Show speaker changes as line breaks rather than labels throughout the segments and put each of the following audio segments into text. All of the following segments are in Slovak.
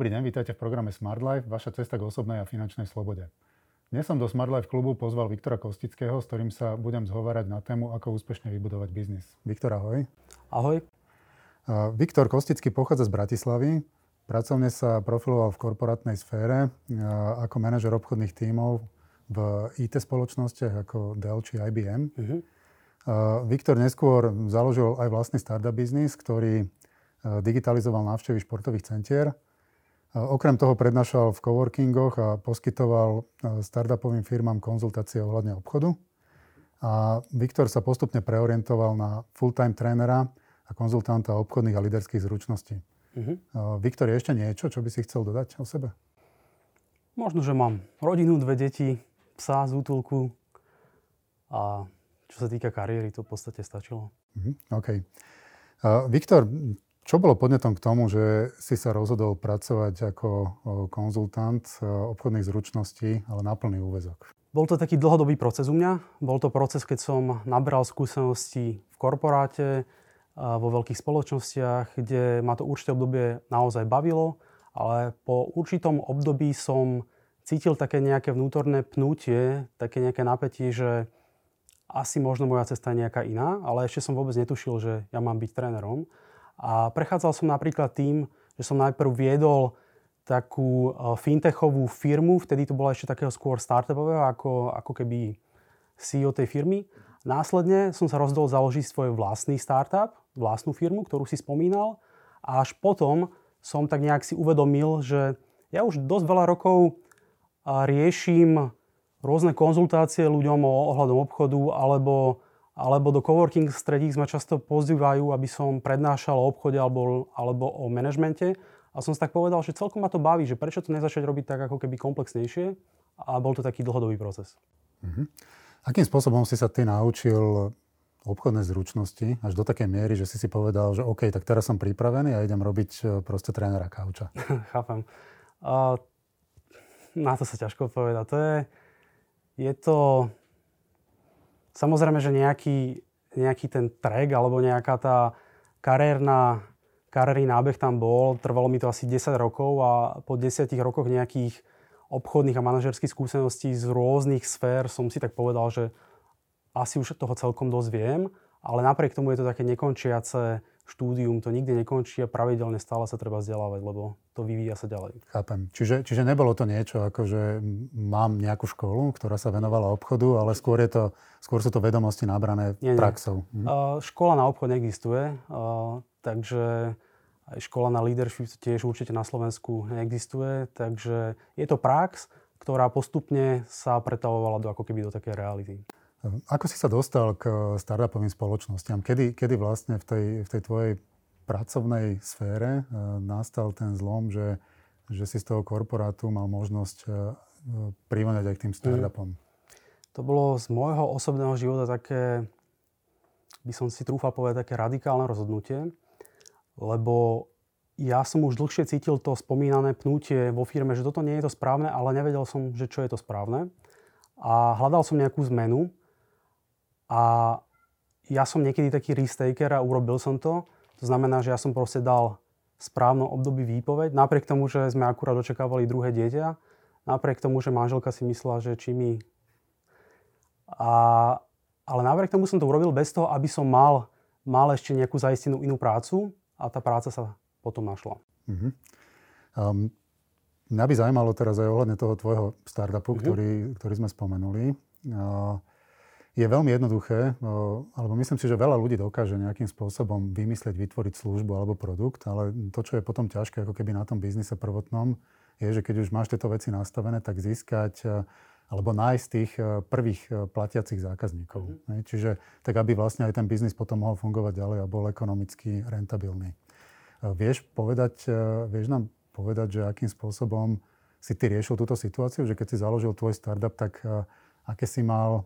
Dobrý deň, vítajte v programe Smart Life, vaša cesta k osobnej a finančnej slobode. Dnes som do Smart Life klubu pozval Viktora Kostického, s ktorým sa budem zhovárať na tému, ako úspešne vybudovať biznis. Viktor, ahoj.
Ahoj.
Viktor Kostický pochádza z Bratislavy. Pracovne sa profiloval v korporátnej sfére ako manažer obchodných tímov v IT spoločnostiach ako Dell či IBM. Uh-huh. Viktor neskôr založil aj vlastný startup biznis, ktorý digitalizoval návštevy športových centier Okrem toho prednášal v coworkingoch a poskytoval e, startupovým firmám konzultácie ohľadne obchodu. A Viktor sa postupne preorientoval na full-time trénera a konzultanta obchodných a liderských zručností. Uh-huh. Viktor, je ešte niečo, čo by si chcel dodať o sebe?
Možno, že mám rodinu, dve deti, psa z útulku a čo sa týka kariéry, to v podstate stačilo.
Uh-huh. OK. Uh, Viktor, čo bolo podnetom k tomu, že si sa rozhodol pracovať ako konzultant obchodných zručností, ale na plný úvezok?
Bol to taký dlhodobý proces u mňa. Bol to proces, keď som nabral skúsenosti v korporáte, vo veľkých spoločnostiach, kde ma to určité obdobie naozaj bavilo, ale po určitom období som cítil také nejaké vnútorné pnutie, také nejaké napätie, že asi možno moja cesta je nejaká iná, ale ešte som vôbec netušil, že ja mám byť trénerom. A prechádzal som napríklad tým, že som najprv viedol takú e, fintechovú firmu, vtedy to bola ešte takého skôr startupového, ako, ako keby CEO tej firmy. Následne som sa rozhodol založiť svoj vlastný startup, vlastnú firmu, ktorú si spomínal. A až potom som tak nejak si uvedomil, že ja už dosť veľa rokov e, riešim rôzne konzultácie ľuďom ohľadom obchodu alebo alebo do coworking stredík ma často pozývajú, aby som prednášal o obchode alebo, alebo o manažmente. A som si tak povedal, že celkom ma to baví, že prečo to nezačať robiť tak ako keby komplexnejšie. A bol to taký dlhodobý proces.
Uh-huh. Akým spôsobom si sa ty naučil obchodné zručnosti až do takej miery, že si si povedal, že OK, tak teraz som pripravený a idem robiť e, proste trénera kauča.
Chápem. Uh, na to sa ťažko povedať. To je, je to Samozrejme, že nejaký, nejaký ten track alebo nejaká tá kariérna, kariérny nábeh tam bol. Trvalo mi to asi 10 rokov a po 10 rokoch nejakých obchodných a manažerských skúseností z rôznych sfér som si tak povedal, že asi už toho celkom dosť viem, ale napriek tomu je to také nekončiace štúdium, to nikdy nekončí a pravidelne stále sa treba vzdelávať, lebo to vyvíja sa ďalej.
Chápem. Čiže, čiže nebolo to niečo, ako že mám nejakú školu, ktorá sa venovala obchodu, ale skôr, je to, skôr sú to vedomosti nabrané nie, praxou.
Nie. Hm? Uh, škola na obchod neexistuje, uh, takže aj škola na leadership tiež určite na Slovensku neexistuje, takže je to prax, ktorá postupne sa pretavovala do, ako keby do také reality.
Ako si sa dostal k startupovým spoločnostiam? Kedy, kedy vlastne v tej, v tej tvojej pracovnej sfére uh, nastal ten zlom, že, že si z toho korporátu mal možnosť uh, privoňať aj k tým startupom? Mm.
To bolo z môjho osobného života také, by som si trúfal povedať, také radikálne rozhodnutie, lebo ja som už dlhšie cítil to spomínané pnutie vo firme, že toto nie je to správne, ale nevedel som, že čo je to správne. A hľadal som nejakú zmenu, a ja som niekedy taký risk-taker a urobil som to. To znamená, že ja som proste dal správno období výpoveď, napriek tomu, že sme akurát očakávali druhé dieťa, napriek tomu, že manželka si myslela, že či mi... A, ale napriek tomu som to urobil bez toho, aby som mal, mal ešte nejakú zaistenú inú prácu a tá práca sa potom našla. Uh-huh.
Um, mňa by zaujímalo teraz aj ohľadne toho tvojho startupu, uh-huh. ktorý, ktorý sme spomenuli. Uh, je veľmi jednoduché, alebo myslím si, že veľa ľudí dokáže nejakým spôsobom vymyslieť, vytvoriť službu alebo produkt, ale to, čo je potom ťažké ako keby na tom biznise prvotnom, je, že keď už máš tieto veci nastavené, tak získať e, alebo nájsť tých e, prvých e, platiacich zákazníkov. Mm-hmm. Čiže tak, aby vlastne aj ten biznis potom mohol fungovať ďalej a bol ekonomicky rentabilný. Vieš povedať, vieš nám povedať, že akým spôsobom si ty riešil túto situáciu, že keď si založil tvoj startup, tak aké si mal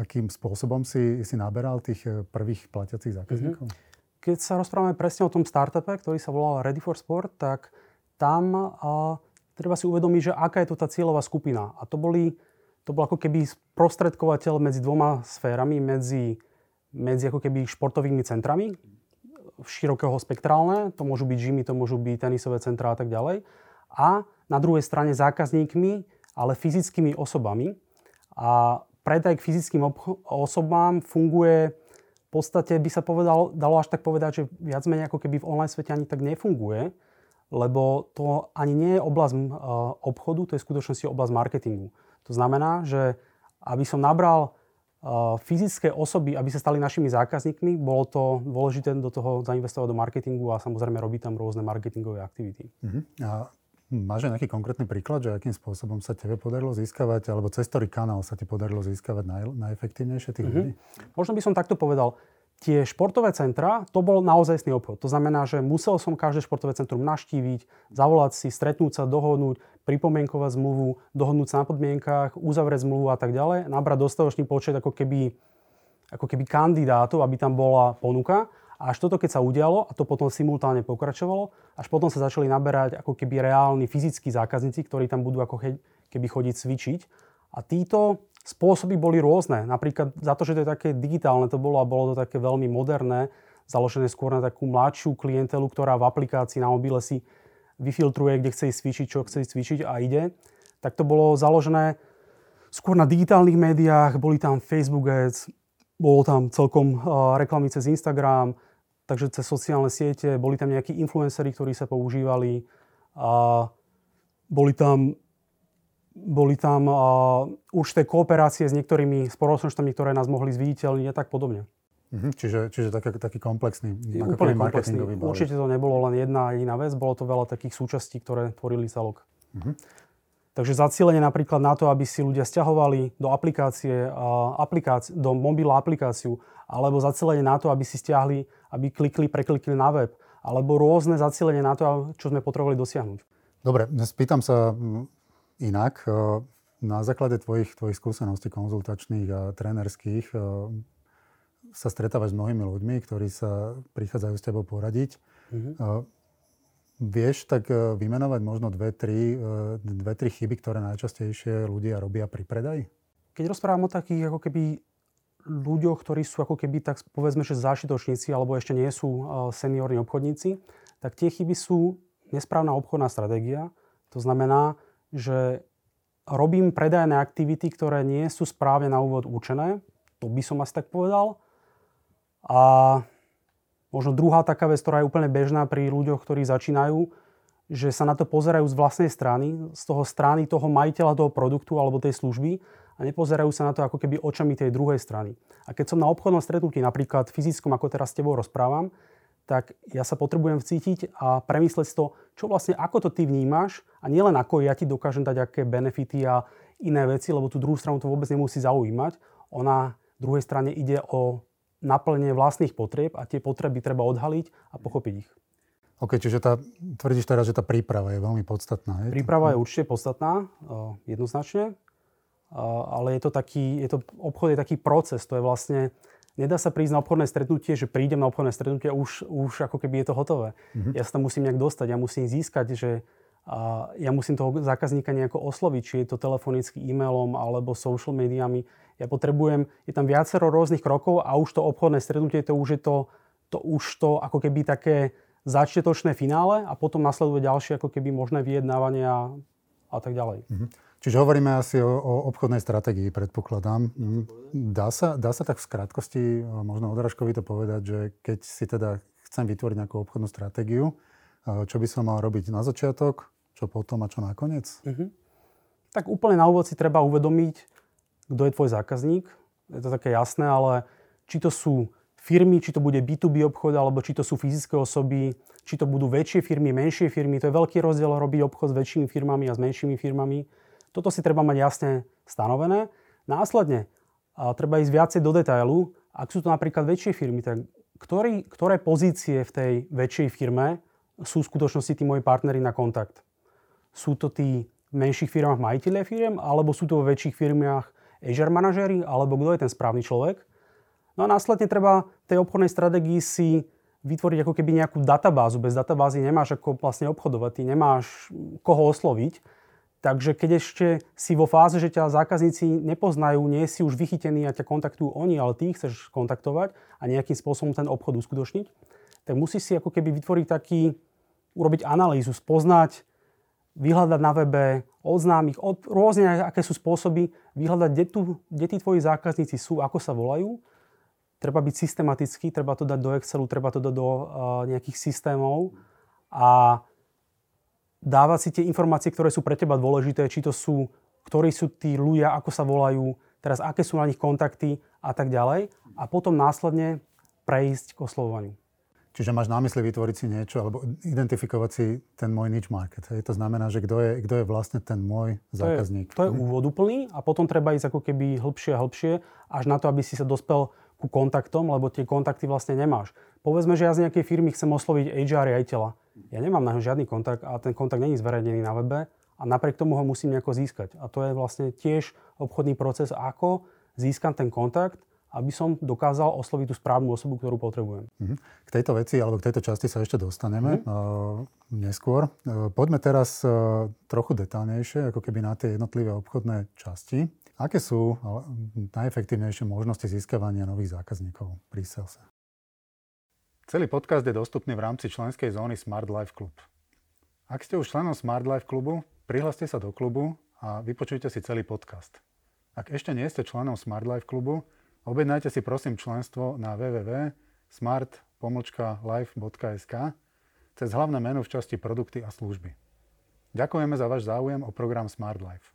akým spôsobom si, si naberal tých e, prvých platiacich zákazníkov?
Mm-hmm. Keď sa rozprávame presne o tom startupe, ktorý sa volal Ready for Sport, tak tam a, treba si uvedomiť, že aká je to tá cieľová skupina. A to, boli, to bol ako keby sprostredkovateľ medzi dvoma sférami, medzi, medzi ako keby športovými centrami, širokého spektrálne, to môžu byť žimy, to môžu byť tenisové centrá a tak ďalej. A na druhej strane zákazníkmi, ale fyzickými osobami. A predaj k fyzickým osobám funguje v podstate, by sa povedal, dalo až tak povedať, že viac menej ako keby v online svete ani tak nefunguje, lebo to ani nie je oblasť obchodu, to je v skutočnosti oblasť marketingu. To znamená, že aby som nabral fyzické osoby, aby sa stali našimi zákazníkmi, bolo to dôležité do toho zainvestovať do marketingu a samozrejme robiť tam rôzne marketingové aktivity.
Uh-huh. A máš aj nejaký konkrétny príklad, že akým spôsobom sa tebe podarilo získavať, alebo cez ktorý kanál sa ti podarilo získavať naj, najefektívnejšie tých uh-huh. ľudí?
Možno by som takto povedal tie športové centra, to bol naozajstný obchod. To znamená, že musel som každé športové centrum naštíviť, zavolať si, stretnúť sa, dohodnúť, pripomienkovať zmluvu, dohodnúť sa na podmienkách, uzavrieť zmluvu a tak ďalej, nabrať dostatočný počet ako keby, ako keby kandidátov, aby tam bola ponuka. A až toto, keď sa udialo, a to potom simultánne pokračovalo, až potom sa začali naberať ako keby reálni fyzickí zákazníci, ktorí tam budú ako keby chodiť cvičiť. A títo Spôsoby boli rôzne. Napríklad za to, že to je také digitálne to bolo a bolo to také veľmi moderné, založené skôr na takú mladšiu klientelu, ktorá v aplikácii na mobile si vyfiltruje, kde chce ísť cvičiť, čo chce ísť cvičiť a ide. Tak to bolo založené skôr na digitálnych médiách, boli tam Facebook ads, bolo tam celkom uh, reklamy cez Instagram, takže cez sociálne siete, boli tam nejakí influenceri, ktorí sa používali a boli tam boli tam uh, určité kooperácie s niektorými spoločnosťami, ktoré nás mohli zviditeľniť a tak podobne.
Uh-huh. Čiže, čiže taký, taký komplexný,
úplne komplexný. Určite to nebolo len jedna jediná vec, bolo to veľa takých súčastí, ktoré tvorili celok. Uh-huh. Takže zacielenie napríklad na to, aby si ľudia stiahovali do aplikácie, aplikáci- do mobila aplikáciu, alebo zacielenie na to, aby si stiahli, aby klikli, preklikli na web, alebo rôzne zacielenie na to, čo sme potrebovali dosiahnuť.
Dobre, spýtam sa Inak, eh, na základe tvojich, tvojich skúseností konzultačných a trénerských eh, sa stretávaš s mnohými ľuďmi, ktorí sa prichádzajú s tebou poradiť. Mm-hmm. Vieš tak vymenovať možno dve tri, dve, tri chyby, ktoré najčastejšie ľudia robia pri predaji?
Keď rozprávam o takých ako keby ľuďoch, ktorí sú ako keby tak povedzme, že zášitočníci alebo ešte nie sú seniorní obchodníci, tak tie chyby sú nesprávna obchodná stratégia. To znamená, že robím predajné aktivity, ktoré nie sú správne na úvod určené. To by som asi tak povedal. A možno druhá taká vec, ktorá je úplne bežná pri ľuďoch, ktorí začínajú, že sa na to pozerajú z vlastnej strany, z toho strany toho majiteľa toho produktu alebo tej služby a nepozerajú sa na to ako keby očami tej druhej strany. A keď som na obchodnom stretnutí, napríklad fyzickom, ako teraz s tebou rozprávam, tak ja sa potrebujem vcítiť a premyslieť to, čo vlastne, ako to ty vnímaš a nielen ako ja ti dokážem dať aké benefity a iné veci, lebo tú druhú stranu to vôbec nemusí zaujímať. Ona druhej strane ide o naplnenie vlastných potrieb a tie potreby treba odhaliť a pochopiť ich.
OK, čiže tá, tvrdíš teraz, že tá príprava je veľmi podstatná.
Je príprava je určite podstatná, jednoznačne, ale je to taký, je to, obchod je taký proces, to je vlastne, nedá sa prísť na obchodné stretnutie, že prídem na obchodné stretnutie už, už ako keby je to hotové. Mm-hmm. Ja sa tam musím nejak dostať, ja musím získať, že a ja musím toho zákazníka nejako osloviť, či je to telefonicky, e-mailom alebo social médiami. Ja potrebujem, je tam viacero rôznych krokov a už to obchodné stretnutie, to už je to, to už to ako keby také začiatočné finále a potom nasleduje ďalšie ako keby možné vyjednávania a tak ďalej. Mm-hmm.
Čiže hovoríme asi o, o obchodnej stratégii, predpokladám. Mm. Dá sa, dá sa tak v skrátkosti, možno odrážkovi to povedať, že keď si teda chcem vytvoriť nejakú obchodnú stratégiu, čo by som mal robiť na začiatok, čo potom a čo nakoniec? Uh-huh.
Tak úplne na úvod si treba uvedomiť, kto je tvoj zákazník. Je to také jasné, ale či to sú firmy, či to bude B2B obchod, alebo či to sú fyzické osoby, či to budú väčšie firmy, menšie firmy. To je veľký rozdiel robiť obchod s väčšími firmami a s menšími firmami. Toto si treba mať jasne stanovené. Následne a treba ísť viacej do detailu. Ak sú to napríklad väčšie firmy, tak ktorý, ktoré pozície v tej väčšej firme sú v skutočnosti tí moji partnery na kontakt? Sú to tí v menších firmách majiteľe firm, alebo sú to vo väčších firmách Azure manažery, alebo kto je ten správny človek? No a následne treba v tej obchodnej stratégii si vytvoriť ako keby nejakú databázu. Bez databázy nemáš ako vlastne obchodovať, ty nemáš koho osloviť. Takže keď ešte si vo fáze, že ťa zákazníci nepoznajú, nie si už vychytený a ťa kontaktujú oni, ale ty chceš kontaktovať a nejakým spôsobom ten obchod uskutočniť, tak musíš si ako keby vytvoriť taký, urobiť analýzu, spoznať, vyhľadať na webe, oznámiť, od, rôzne aké sú spôsoby, vyhľadať, kde, tu, kde tí tvoji zákazníci sú, ako sa volajú. Treba byť systematický, treba to dať do Excelu, treba to dať do uh, nejakých systémov a dávať si tie informácie, ktoré sú pre teba dôležité, či to sú, ktorí sú tí ľudia, ako sa volajú, teraz aké sú na nich kontakty a tak ďalej. A potom následne prejsť k oslovovaniu.
Čiže máš na mysli vytvoriť si niečo alebo identifikovať si ten môj niche market. Hej? To znamená, že kto je, kto je vlastne ten môj zákazník.
To je, to je úvod úplný a potom treba ísť ako keby hĺbšie a hĺbšie až na to, aby si sa dospel ku kontaktom, lebo tie kontakty vlastne nemáš. Povedzme, že ja z nejakej firmy chcem osloviť HR riaditeľa. Ja nemám na žiadny kontakt a ten kontakt není zverejnený na webe a napriek tomu ho musím nejako získať. A to je vlastne tiež obchodný proces, ako získam ten kontakt aby som dokázal osloviť tú správnu osobu, ktorú potrebujem.
Mhm. K tejto veci alebo k tejto časti sa ešte dostaneme mm. neskôr. Uh, poďme teraz uh, trochu detálnejšie, ako keby na tie jednotlivé obchodné časti. Aké sú najefektívnejšie možnosti získavania nových zákazníkov pri sales? Celý podcast je dostupný v rámci členskej zóny Smart Life Club. Ak ste už členom Smart Life klubu, prihláste sa do klubu a vypočujte si celý podcast. Ak ešte nie ste členom Smart Life klubu, Objednajte si prosím členstvo na www.smart-life.sk cez hlavné menu v časti produkty a služby. Ďakujeme za váš záujem o program Smart Life.